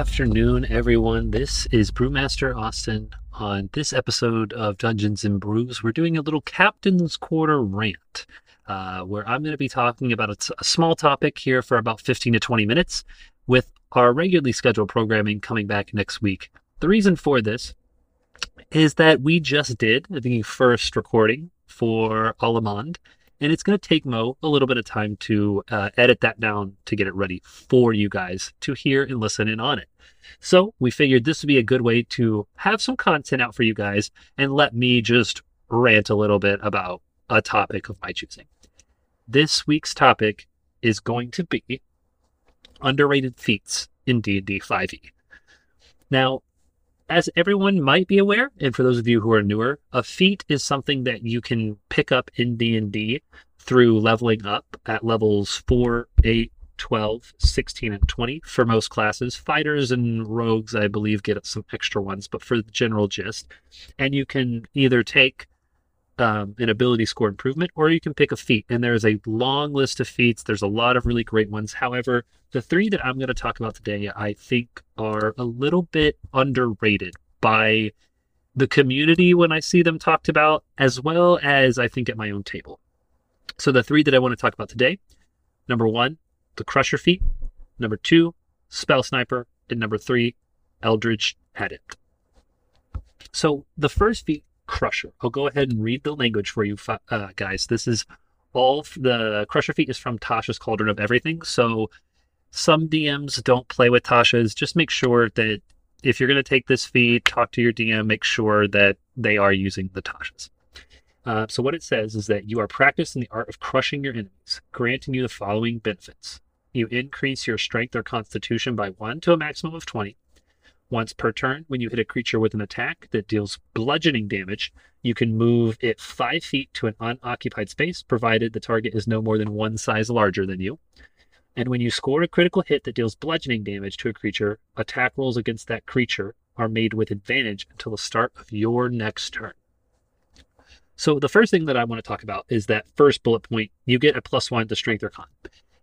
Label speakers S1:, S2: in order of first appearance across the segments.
S1: Afternoon, everyone. This is Brewmaster Austen. On this episode of Dungeons and Brews, we're doing a little Captain's Quarter rant, uh, where I'm going to be talking about a, t- a small topic here for about 15 to 20 minutes, with our regularly scheduled programming coming back next week. The reason for this is that we just did the first recording for Alamand, and it's going to take Mo a little bit of time to uh, edit that down to get it ready for you guys to hear and listen in on it. So we figured this would be a good way to have some content out for you guys and let me just rant a little bit about a topic of my choosing. This week's topic is going to be underrated feats in D&D 5e. Now, as everyone might be aware, and for those of you who are newer, a feat is something that you can pick up in D&D through leveling up at levels 4, 8, 12, 16, and 20 for most classes. Fighters and rogues, I believe, get some extra ones, but for the general gist. And you can either take um, an ability score improvement, or you can pick a feat. And there's a long list of feats. There's a lot of really great ones. However, the three that I'm going to talk about today, I think, are a little bit underrated by the community when I see them talked about, as well as I think at my own table. So, the three that I want to talk about today number one, the Crusher feat, number two, Spell Sniper, and number three, Eldritch Adept. So, the first feat Crusher. I'll go ahead and read the language for you uh, guys. This is all the Crusher feat is from Tasha's Cauldron of Everything. So some DMs don't play with Tasha's. Just make sure that if you're going to take this feat, talk to your DM, make sure that they are using the Tasha's. Uh, so what it says is that you are practiced in the art of crushing your enemies, granting you the following benefits. You increase your strength or constitution by one to a maximum of 20. Once per turn, when you hit a creature with an attack that deals bludgeoning damage, you can move it five feet to an unoccupied space, provided the target is no more than one size larger than you. And when you score a critical hit that deals bludgeoning damage to a creature, attack rolls against that creature are made with advantage until the start of your next turn. So the first thing that I want to talk about is that first bullet point. You get a plus one to strength or con.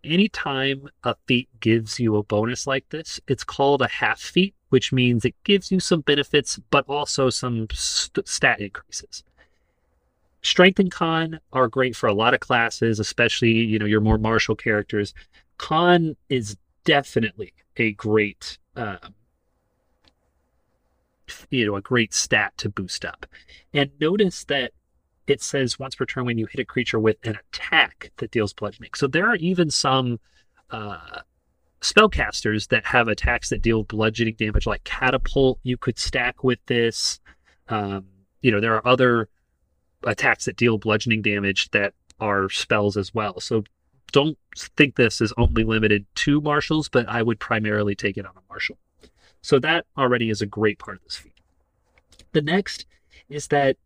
S1: Anytime a feat gives you a bonus like this, it's called a half feat which means it gives you some benefits, but also some st- stat increases. Strength and con are great for a lot of classes, especially you know your more martial characters. Con is definitely a great, uh, you know, a great stat to boost up. And notice that it says once per turn when you hit a creature with an attack that deals bludgeoning. So there are even some uh, spellcasters that have attacks that deal bludgeoning damage, like catapult, you could stack with this. Um, you know, there are other attacks that deal bludgeoning damage that are spells as well. So don't think this is only limited to martials, but I would primarily take it on a martial. So that already is a great part of this feat. The next is that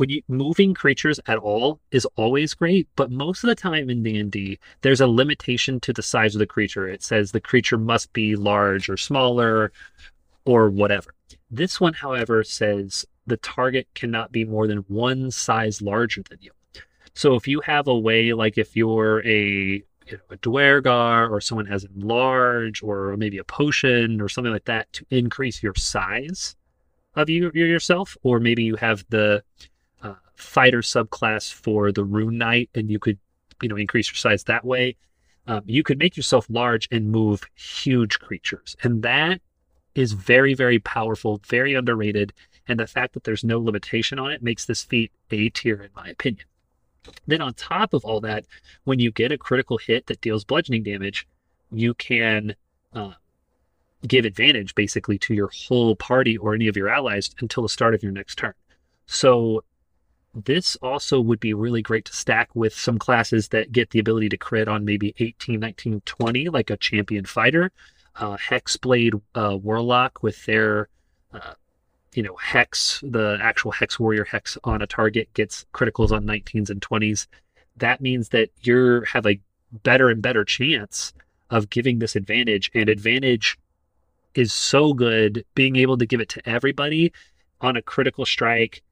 S1: when you moving creatures at all is always great but most of the time in d&d there's a limitation to the size of the creature. It says the creature must be large or smaller or whatever. This one however says the target cannot be more than one size larger than you. So if you have a way like if you're a you know, a Duergar or someone has enlarge or maybe a potion or something like that to increase your size of you yourself, or maybe you have the fighter subclass for the Rune Knight, and you could, you know, increase your size that way. Um, you could make yourself large and move huge creatures, and that is very, very powerful, very underrated. And the fact that there's no limitation on it makes this feat A tier, in my opinion. Then, on top of all that, when you get a critical hit that deals bludgeoning damage, you can uh, give advantage basically to your whole party or any of your allies until the start of your next turn. So this also would be really great to stack with some classes that get the ability to crit on maybe 18, 19, 20, like a champion fighter, uh, Hexblade uh, Warlock with their, uh, you know, Hex, the actual Hex Warrior Hex on a target gets criticals on 19s and 20s. That means that you have a better and better chance of giving this advantage, and advantage is so good being able to give it to everybody on a critical strike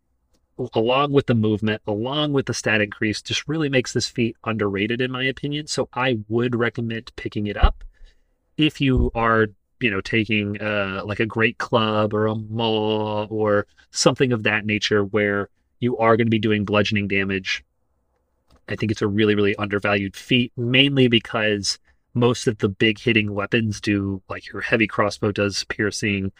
S1: along with the movement, along with the stat increase, just really makes this feat underrated in my opinion. So I would recommend picking it up if you are you know, taking uh, like a great club or a maul or something of that nature where you are going to be doing bludgeoning damage. I think it's a really, really undervalued feat, mainly because most of the big hitting weapons do, like your heavy crossbow does piercing,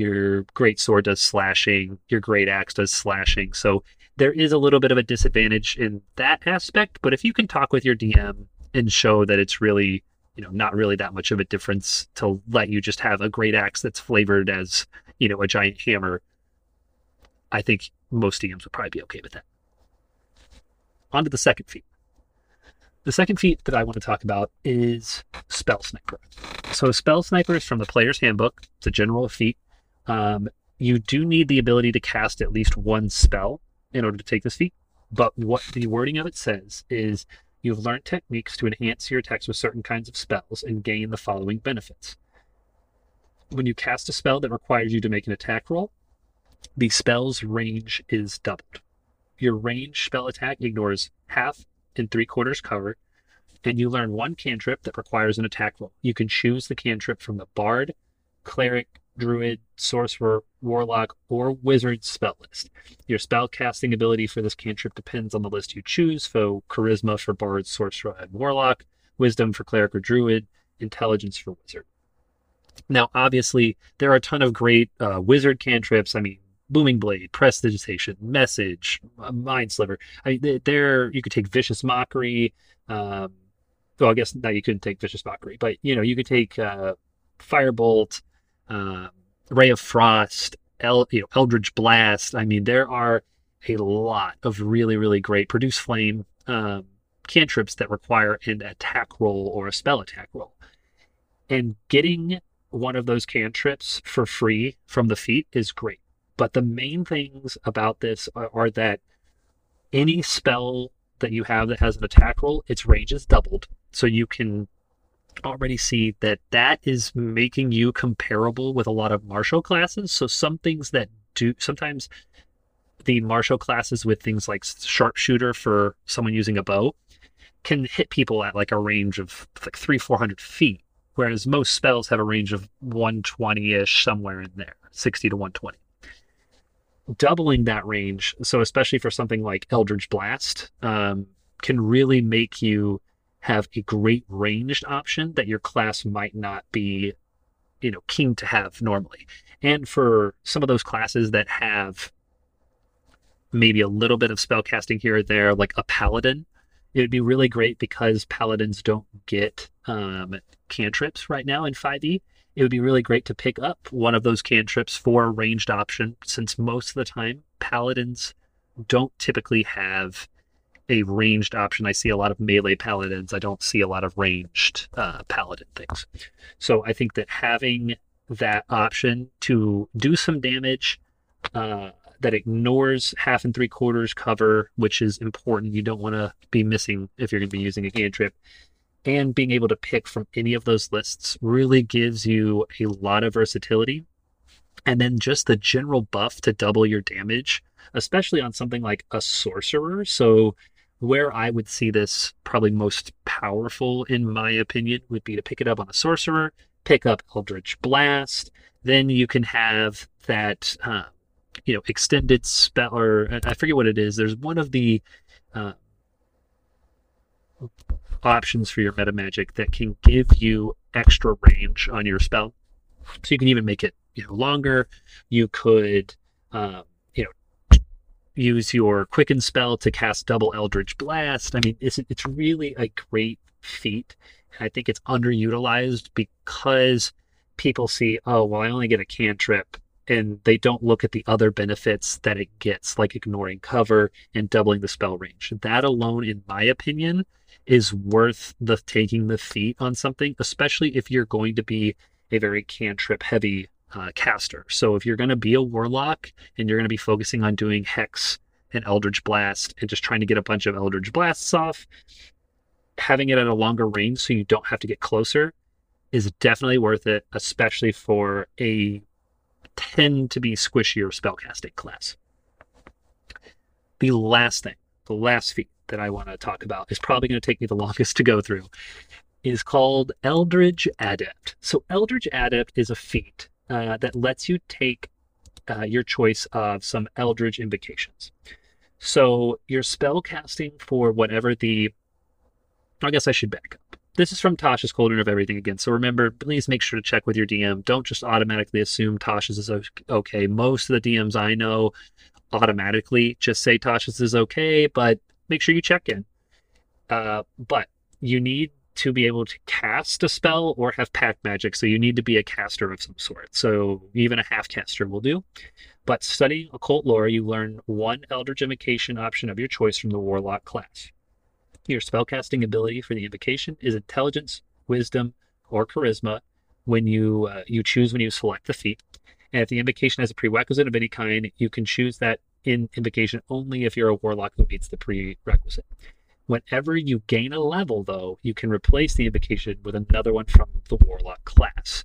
S1: your great sword does slashing, your great axe does slashing. So there is a little bit of a disadvantage in that aspect. But if you can talk with your DM and show that it's really, you know, not really that much of a difference to let you just have a great axe that's flavored as, you know, a giant hammer, I think most DMs would probably be okay with that. On to the second feat. The second feat that I want to talk about is Spell Sniper. So, Spell Sniper is from the Player's Handbook. It's a general feat. Um, you do need the ability to cast at least one spell in order to take this feat. But what the wording of it says is you've learned techniques to enhance your attacks with certain kinds of spells and gain the following benefits. When you cast a spell that requires you to make an attack roll, the spell's range is doubled. Your range spell attack ignores half and three quarters cover, and you learn one cantrip that requires an attack roll. You can choose the cantrip from the Bard, Cleric, druid, sorcerer, warlock, or wizard spell list. Your spell casting ability for this cantrip depends on the list you choose. So, charisma for bard, sorcerer, and warlock, wisdom for cleric or druid, intelligence for wizard. Now, obviously, there are a ton of great uh, wizard cantrips. I mean, booming blade, prestidigitation, message, mind sliver. I mean, there you could take vicious mockery. Um, well, I guess now you couldn't take vicious mockery, but you know you could take uh, firebolt, um, Ray of Frost, El, you know, Eldritch Blast. I mean, there are a lot of really, really great produce flame um, cantrips that require an attack roll or a spell attack roll. And getting one of those cantrips for free from the feat is great. But the main things about this are, are that any spell that you have that has an attack roll, its range is doubled. So you can already see that that is making you comparable with a lot of martial classes. So some things that do sometimes the martial classes with things like sharpshooter for someone using a bow can hit people at like a range of like three, four hundred feet, whereas most spells have a range of 120 ish, somewhere in there, 60 to 120. Doubling that range, so especially for something like Eldritch Blast, um, can really make you have a great ranged option that your class might not be, you know, keen to have normally. And for some of those classes that have maybe a little bit of spellcasting here or there, like a paladin, it would be really great because paladins don't get um, cantrips right now in 5e. It would be really great to pick up one of those cantrips for a ranged option, since most of the time paladins don't typically have a ranged option. I see a lot of melee paladins. I don't see a lot of ranged uh, paladin things. So I think that having that option to do some damage uh, that ignores half and three quarters cover, which is important. You don't want to be missing if you're going to be using a cantrip. And being able to pick from any of those lists really gives you a lot of versatility. And then just the general buff to double your damage, especially on something like a sorcerer. So where I would see this probably most powerful, in my opinion, would be to pick it up on a sorcerer, pick up Eldritch Blast. Then you can have that, uh, you know, extended spell, or I forget what it is. There's one of the uh, options for your meta magic that can give you extra range on your spell. So you can even make it, you know, longer. You could, um, use your quicken spell to cast double eldritch blast. I mean, it's it's really a great feat. I think it's underutilized because people see, oh, well, I only get a cantrip, and they don't look at the other benefits that it gets, like ignoring cover and doubling the spell range. That alone, in my opinion, is worth the taking the feat on something, especially if you're going to be a very cantrip heavy uh, caster. So if you're going to be a warlock and you're going to be focusing on doing hex and eldritch blast and just trying to get a bunch of eldritch blasts off, having it at a longer range so you don't have to get closer is definitely worth it, especially for a tend to be squishier spellcasting class. The last thing, the last feat that I want to talk about is probably going to take me the longest to go through. is called Eldritch Adept. So, Eldritch Adept is a feat uh, that lets you take uh, your choice of some Eldritch invocations. So, your spell casting for whatever the. I guess I should back up. This is from Tasha's Cauldron of Everything again. So remember, please make sure to check with your DM. Don't just automatically assume Tasha's is okay. Most of the DMs I know automatically just say Tasha's is okay, but make sure you check in. Uh, but you need to be able to cast a spell or have pact magic, so you need to be a caster of some sort. So even a half caster will do. But studying occult lore, you learn one Eldritch Invocation option of your choice from the Warlock class. Your spellcasting ability for the invocation is Intelligence, Wisdom, or Charisma when you uh, you choose when you select the feat. And if the invocation has a prerequisite of any kind, you can choose that in invocation only if you're a warlock who meets the prerequisite. Whenever you gain a level, though, you can replace the invocation with another one from the warlock class.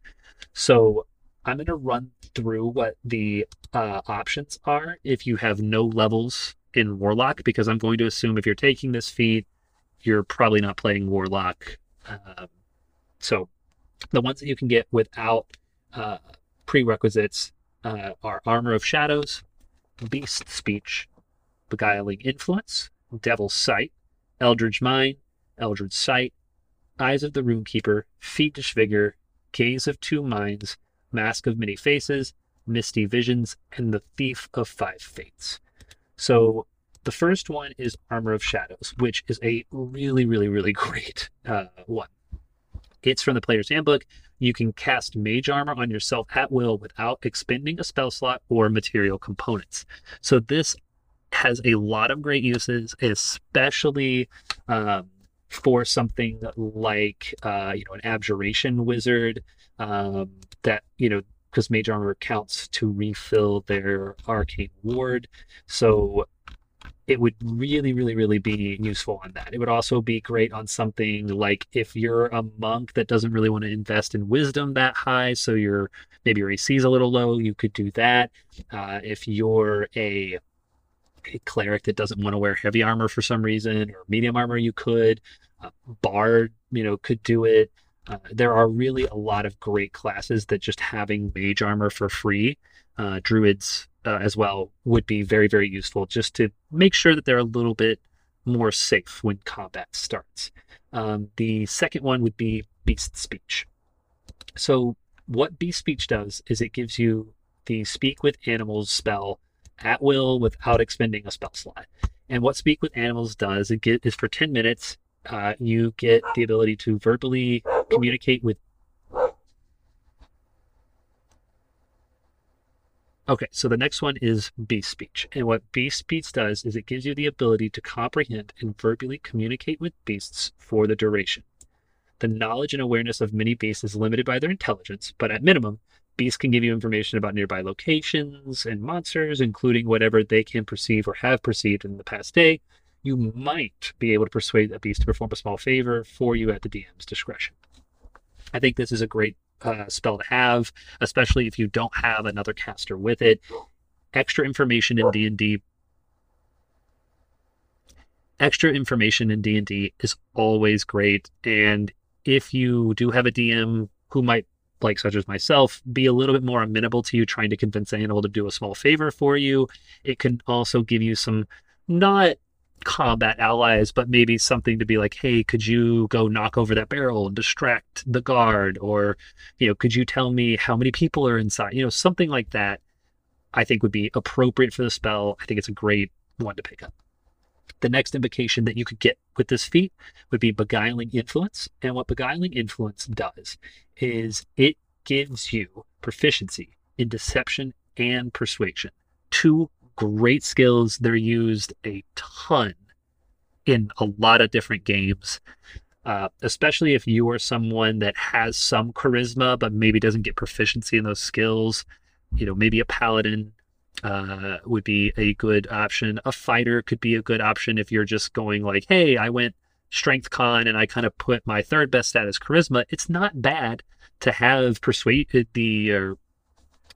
S1: So I'm going to run through what the uh, options are if you have no levels in warlock, because I'm going to assume if you're taking this feat, you're probably not playing warlock. Um, so the ones that you can get without uh, prerequisites uh, are Armor of Shadows, Beast Speech, Beguiling Influence, Devil's Sight, Eldritch Mind, Eldritch Sight, Eyes of the Runekeeper, Fiendish Vigor, Gaze of Two Minds, Mask of Many Faces, Misty Visions, and the Thief of Five Fates. So the first one is Armor of Shadows, which is a really, really, really great uh, one. It's from the Player's Handbook. You can cast Mage Armor on yourself at will without expending a spell slot or material components. So this has a lot of great uses, especially um, for something like uh, you know an Abjuration Wizard um, that you know because Mage Armor counts to refill their Arcane Ward. So it would really, really, really be useful on that. It would also be great on something like if you're a monk that doesn't really want to invest in wisdom that high, so your maybe your AC is a little low, you could do that. Uh, if you're a, a cleric that doesn't want to wear heavy armor for some reason or medium armor, you could. Uh, Bard, you know, could do it. Uh, there are really a lot of great classes that just having mage armor for free, uh, druids uh, as well would be very, very useful just to make sure that they're a little bit more safe when combat starts. Um, the second one would be Beast Speech. So, what Beast Speech does is it gives you the Speak with Animals spell at will without expending a spell slot. And what Speak with Animals does it get, is for 10 minutes, uh, you get the ability to verbally communicate with Okay, so the next one is beast speech. And what beast speech does is it gives you the ability to comprehend and verbally communicate with beasts for the duration. The knowledge and awareness of many beasts is limited by their intelligence, but at minimum, beasts can give you information about nearby locations and monsters, including whatever they can perceive or have perceived in the past day. You might be able to persuade a beast to perform a small favor for you at the DM's discretion. I think this is a great uh, spell to have, especially if you don't have another caster with it. Extra information in D and D. Extra information in D and D is always great, and if you do have a DM who might like such as myself, be a little bit more amenable to you trying to convince animal to do a small favor for you. It can also give you some not combat allies, but maybe something to be like, hey, could you go knock over that barrel and distract the guard? Or, you know, could you tell me how many people are inside? You know, something like that I think would be appropriate for the spell. I think it's a great one to pick up. The next invocation that you could get with this feat would be Beguiling Influence. And what Beguiling Influence does is it gives you proficiency in deception and persuasion, two great skills. They're used a ton in a lot of different games, uh, especially if you are someone that has some charisma but maybe doesn't get proficiency in those skills. You know, maybe a paladin uh, would be a good option. A fighter could be a good option if you're just going like, hey, I went strength con and I kind of put my third best stat as charisma. It's not bad to have persuade the, uh,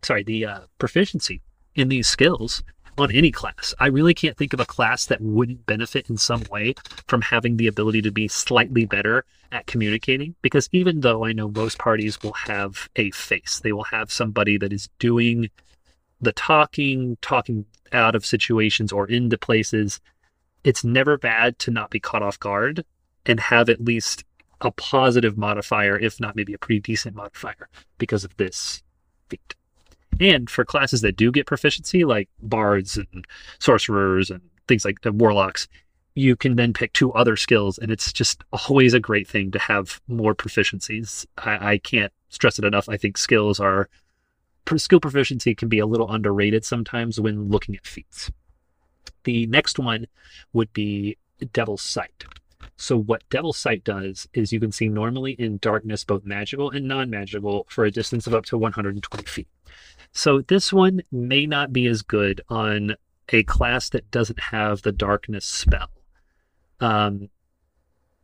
S1: sorry, the uh, proficiency in these skills on any class. I really can't think of a class that wouldn't benefit in some way from having the ability to be slightly better at communicating. Because even though I know most parties will have a face, they will have somebody that is doing the talking, talking out of situations or into places. It's never bad to not be caught off guard and have at least a positive modifier, if not maybe a pretty decent modifier, because of this feat. And for classes that do get proficiency, like bards and sorcerers and things like the warlocks, you can then pick two other skills, and it's just always a great thing to have more proficiencies. I, I can't stress it enough. I think skills are skill proficiency can be a little underrated sometimes when looking at feats. The next one would be Devil's Sight. So what Devil's Sight does is you can see normally in darkness both magical and non-magical for a distance of up to 120 feet. So this one may not be as good on a class that doesn't have the darkness spell. Um,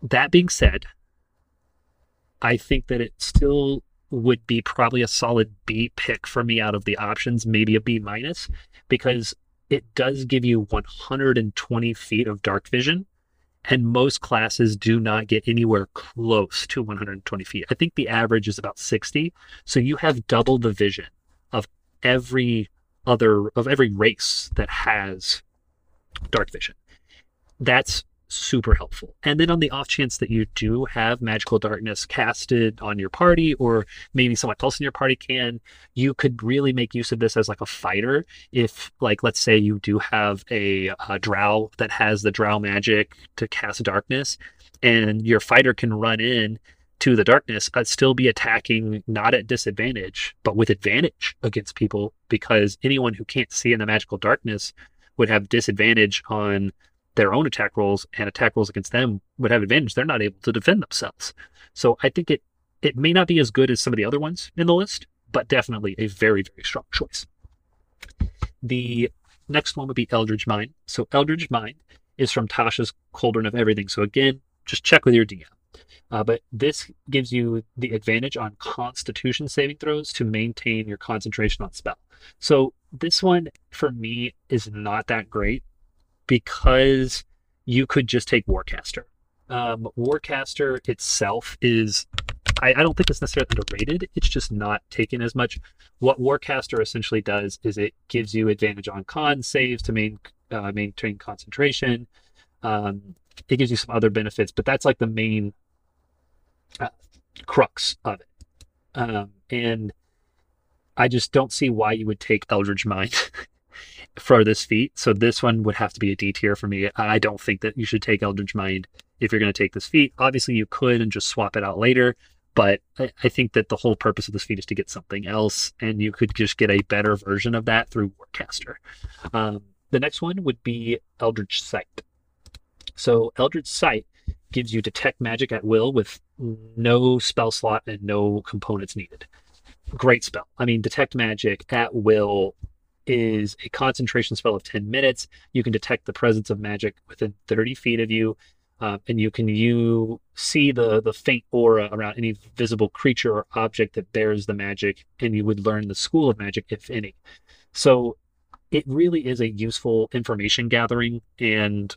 S1: that being said, I think that it still would be probably a solid B pick for me out of the options, maybe a B minus, because it does give you 120 feet of dark vision, and most classes do not get anywhere close to 120 feet. I think the average is about 60, so you have double the vision of every other of every race that has dark vision. That's super helpful. And then on the off chance that you do have magical darkness casted on your party, or maybe someone else in your party can, you could really make use of this as like a fighter. If, like, let's say you do have a, a drow that has the drow magic to cast darkness, and your fighter can run in to the darkness, I'd still be attacking not at disadvantage, but with advantage against people because anyone who can't see in the magical darkness would have disadvantage on their own attack rolls and attack rolls against them would have advantage. They're not able to defend themselves. So I think it it may not be as good as some of the other ones in the list, but definitely a very, very strong choice. The next one would be Eldritch Mind. So Eldritch Mind is from Tasha's Cauldron of Everything. So again, just check with your DM. Uh, but this gives you the advantage on Constitution saving throws to maintain your concentration on spell. So this one for me is not that great because you could just take Warcaster. Um, Warcaster itself is, I, I, don't think it's necessarily underrated. It's just not taken as much. What Warcaster essentially does is it gives you advantage on con saves to main, uh, maintain concentration. Um, it gives you some other benefits, but that's like the main uh, crux of it. Um, and I just don't see why you would take Eldritch Mind for this feat. So this one would have to be a D tier for me. I don't think that you should take Eldritch Mind if you're going to take this feat. Obviously, you could and just swap it out later, but I, I think that the whole purpose of this feat is to get something else, and you could just get a better version of that through Warcaster. Um, the next one would be Eldritch Sight. So Eldritch Sight gives you detect magic at will with no spell slot and no components needed. Great spell. I mean, detect magic at will is a concentration spell of 10 minutes. You can detect the presence of magic within 30 feet of you, uh, and you can you see the the faint aura around any visible creature or object that bears the magic, and you would learn the school of magic, if any. So it really is a useful information gathering and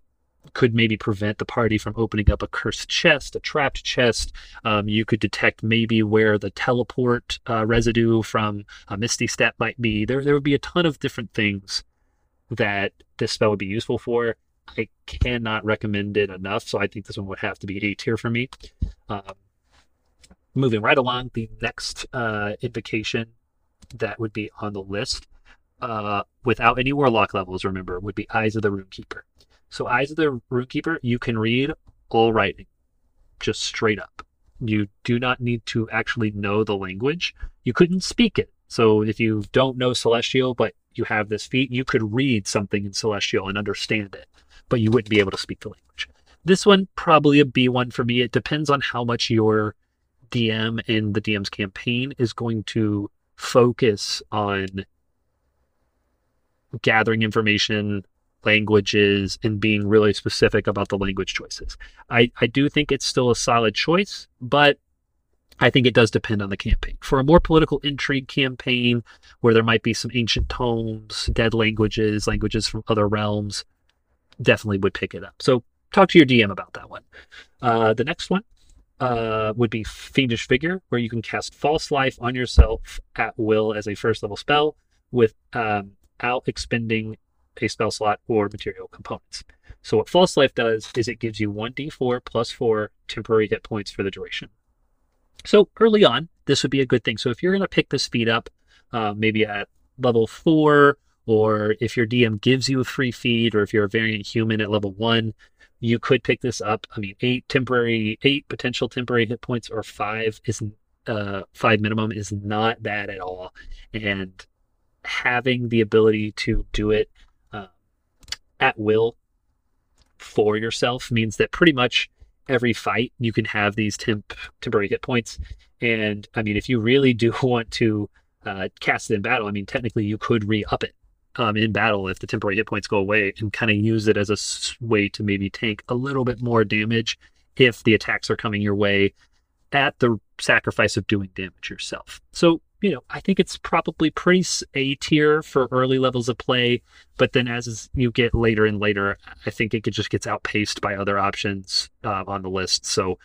S1: could maybe prevent the party from opening up a cursed chest, a trapped chest. Um, you could detect maybe where the teleport uh, residue from a Misty Step might be. There, there would be a ton of different things that this spell would be useful for. I cannot recommend it enough, so I think this one would have to be A tier for me. Um, moving right along, the next uh, invocation that would be on the list, uh, without any warlock levels, remember, would be Eyes of the Runekeeper. So Eyes of the Runekeeper, you can read all writing, just straight up. You do not need to actually know the language. You couldn't speak it. So if you don't know Celestial, but you have this feat, you could read something in Celestial and understand it, but you wouldn't be able to speak the language. This one, probably a B1 for me. It depends on how much your DM in the DM's campaign is going to focus on gathering information, languages and being really specific about the language choices. I, I do think it's still a solid choice, but I think it does depend on the campaign. For a more political intrigue campaign where there might be some ancient tomes, dead languages, languages from other realms, definitely would pick it up. So talk to your DM about that one. Uh, the next one uh, would be Fiendish Vigor, where you can cast False Life on yourself at will as a first level spell without um, expending a spell slot or material components. So what False Life does is it gives you 1d4 plus 4 temporary hit points for the duration. So early on, this would be a good thing. So if you're going to pick this feat up, uh, maybe at level four, or if your DM gives you a free feed, or if you're a variant human at level one, you could pick this up. I mean, eight temporary, eight potential temporary hit points, or five is uh, five minimum is not bad at all. And having the ability to do it at will for yourself means that pretty much every fight you can have these temp temporary hit points. And I mean, if you really do want to uh, cast it in battle, I mean, technically you could re up it um, in battle if the temporary hit points go away and kind of use it as a way to maybe tank a little bit more damage if the attacks are coming your way at the sacrifice of doing damage yourself. So you know, I think it's probably pretty A tier for early levels of play. But then as you get later and later, I think it just gets outpaced by other options uh, on the list. So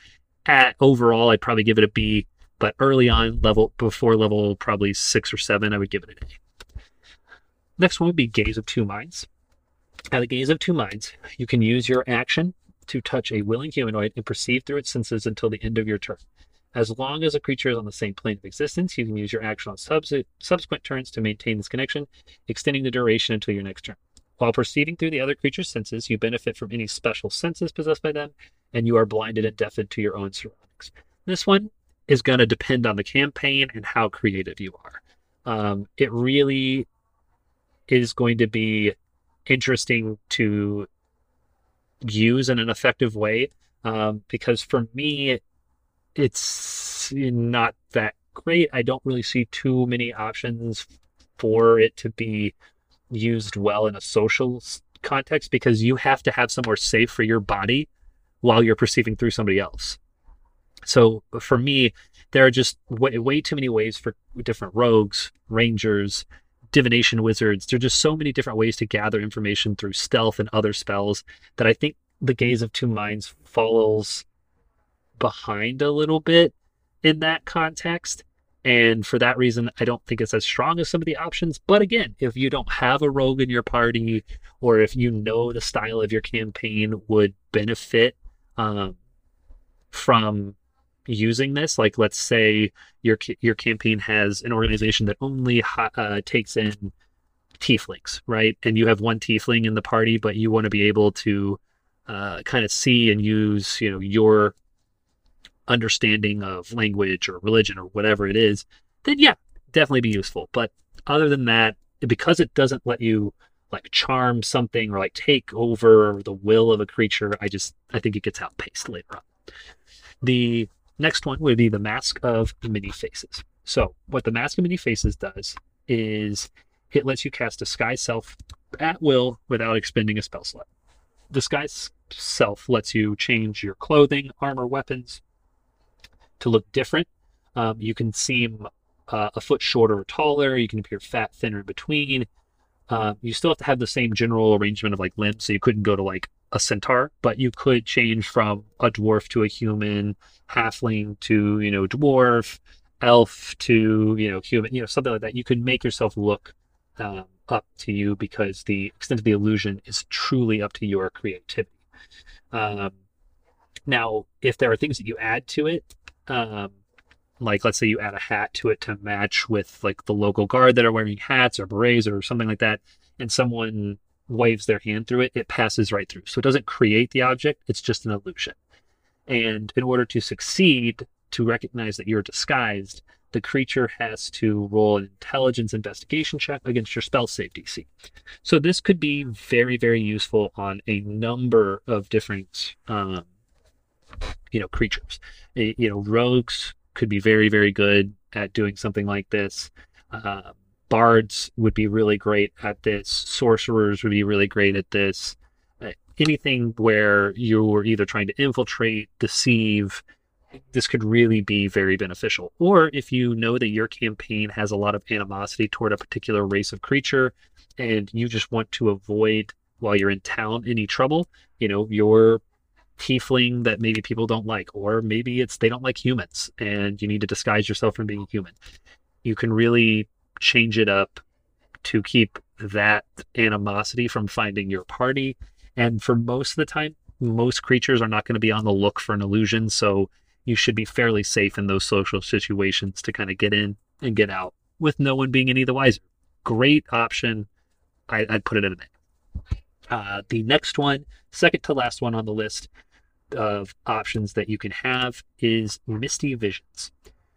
S1: at overall, I'd probably give it a B. But early on, level before level probably six or seven, I would give it an A. Next one would be Gaze of Two Minds. At the Gaze of Two Minds, you can use your action to touch a willing humanoid and perceive through its senses until the end of your turn. As long as a creature is on the same plane of existence, you can use your action on subsequent turns to maintain this connection, extending the duration until your next turn. While proceeding through the other creature's senses, you benefit from any special senses possessed by them, and you are blinded and deafened to your own surroundings. This one is going to depend on the campaign and how creative you are. Um, it really is going to be interesting to use in an effective way um, because for me, it's not that great. I don't really see too many options for it to be used well in a social context because you have to have somewhere safe for your body while you're perceiving through somebody else. So for me, there are just way, way too many ways for different rogues, rangers, divination wizards. There are just so many different ways to gather information through stealth and other spells that I think the Gaze of Two Minds falls behind a little bit in that context. And for that reason, I don't think it's as strong as some of the options. But again, if you don't have a rogue in your party, or if you know the style of your campaign would benefit um, from using this, like let's say your your campaign has an organization that only uh, takes in tieflings, right? And you have one tiefling in the party, but you want to be able to uh, kind of see and use, you know, your understanding of language or religion or whatever it is, then yeah, definitely be useful. But other than that, because it doesn't let you like charm something or like take over the will of a creature, I just I think it gets outpaced later on. The next one would be the Mask of Many Faces. So what the Mask of Many Faces does is it lets you cast a Disguise Self at will without expending a spell slot. The disguise Self lets you change your clothing, armor, weapons, to look different. Um, you can seem uh, a foot shorter or taller. You can appear fat, thinner in between. Uh, you still have to have the same general arrangement of like limbs, so you couldn't go to like a centaur, but you could change from a dwarf to a human, halfling to you know dwarf, elf to you know human, you know something like that. You could make yourself look um, up to you because the extent of the illusion is truly up to your creativity. Um, now, if there are things that you add to it, um, like let's say you add a hat to it to match with like the local guard that are wearing hats or berets or something like that, and someone waves their hand through it, it passes right through. So it doesn't create the object, it's just an illusion. And in order to succeed, to recognize that you're disguised, the creature has to roll an intelligence investigation check against your spell save DC. So this could be very, very useful on a number of different um, you know creatures. You know, rogues could be very very good at doing something like this. Uh, bards would be really great at this. Sorcerers would be really great at this. Uh, anything where you're either trying to infiltrate, deceive, this could really be very beneficial. Or if you know that your campaign has a lot of animosity toward a particular race of creature and you just want to avoid while you're in town any trouble, you know, your tiefling that maybe people don't like, or maybe it's they don't like humans and you need to disguise yourself from being human. You can really change it up to keep that animosity from finding your party. And for most of the time, most creatures are not going to be on the look for an illusion. So you should be fairly safe in those social situations to kind of get in and get out with no one being any the wiser. Great option. I, would put it in a uh, the next one, second to last one on the list of options that you can have is Misty Visions.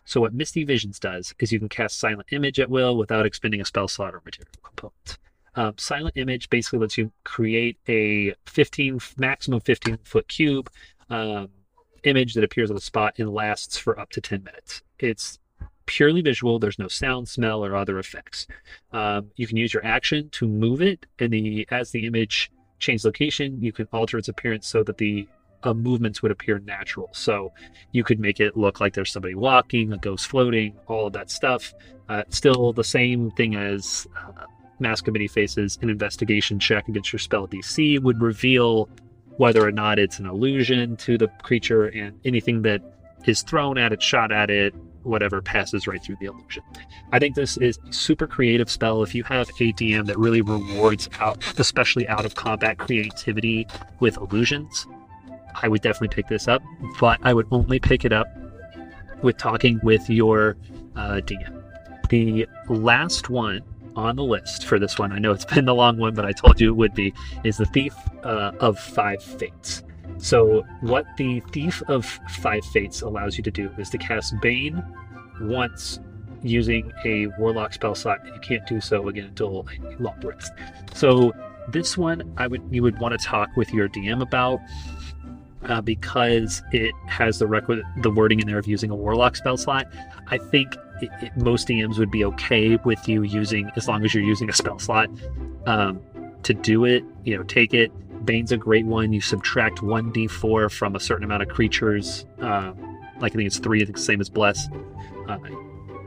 S1: So what Misty Visions does is you can cast Silent Image at will without expending a spell slot or material component. Um, Silent Image basically lets you create a 15 maximum 15 foot cube um, image that appears on the spot and lasts for up to 10 minutes. It's purely visual. There's no sound, smell, or other effects. Um, you can use your action to move it, and the as the image changes location, you can alter its appearance so that the uh, movements would appear natural. So you could make it look like there's somebody walking, a ghost floating, all of that stuff. Uh, still the same thing as uh, of Many Faces. An investigation check against your spell DC would reveal whether or not it's an illusion to the creature, and anything that is thrown at it, shot at it, whatever passes right through the illusion. I think this is a super creative spell. If you have a DM that really rewards out, especially out of combat creativity with illusions, I would definitely pick this up. But I would only pick it up with talking with your uh, DM. The last one on the list for this one, I know it's been the long one, but I told you it would be, is the Thief uh, of Five Fates. So, what the Thief of Five Fates allows you to do is to cast Bane once using a Warlock spell slot, and you can't do so again until a long rest. So, this one, I would you would want to talk with your DM about uh, because it has the the wording in there of using a Warlock spell slot. I think it, it, most DMs would be okay with you using as long as you're using a spell slot um, to do it. You know, take it Bane's a great one. You subtract 1d4 from a certain amount of creatures. Uh, like I think it's three, I think same as Bless. Uh,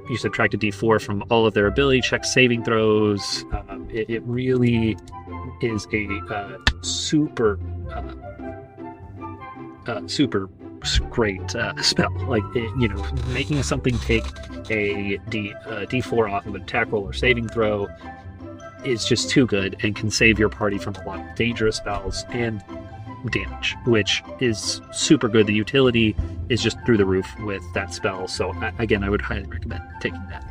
S1: you subtract a d4 from all of their ability check saving throws. Um, it, it, really is a uh, super, uh, uh, super great uh, spell. Like, it, you know, making something take a D, d4 off of an attack roll or saving throw is just too good and can save your party from a lot of dangerous spells and damage, which is super good. The utility is just through the roof with that spell. So, again, I would highly recommend taking that.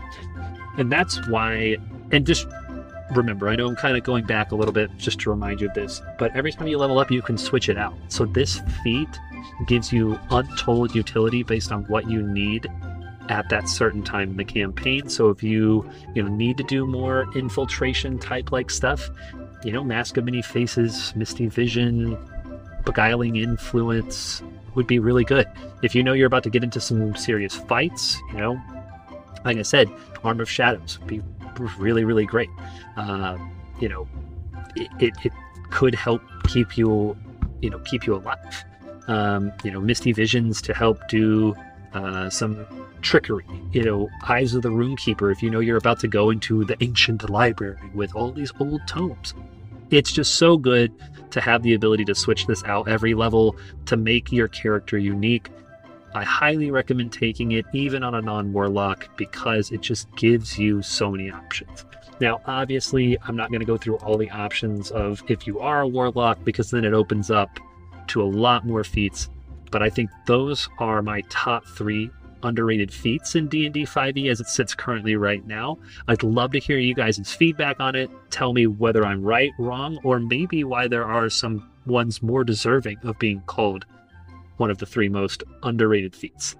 S1: And that's why, and just remember, I know I'm kind of going back a little bit just to remind you of this, but every time you level up, you can switch it out. So, this feat gives you untold utility based on what you need at that certain time in the campaign. So if you you know need to do more infiltration type like stuff, you know, Mask of Many Faces, Misty Vision, Beguiling Influence would be really good. If you know you're about to get into some serious fights, you know, like I said, Arm of Shadows would be really really great. Uh, you know, it, it, it could help keep you you know keep you alive. Um, you know, Misty Visions to help do uh, some trickery. You know, Eyes of the Runekeeper, if you know you're about to go into the ancient library with all these old tomes. It's just so good to have the ability to switch this out every level to make your character unique. I highly recommend taking it even on a non warlock because it just gives you so many options. Now, obviously, I'm not going to go through all the options of if you are a warlock because then it opens up to a lot more feats, but I think those are my top three underrated feats in D&D 5e as it sits currently right now. I'd love to hear you guys' feedback on it. Tell me whether I'm right, wrong, or maybe why there are some ones more deserving of being called one of the three most underrated feats.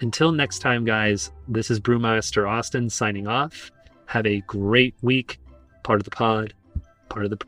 S1: Until next time, guys, this is Brewmaster Austen signing off. Have a great week. Part of the pod, part of the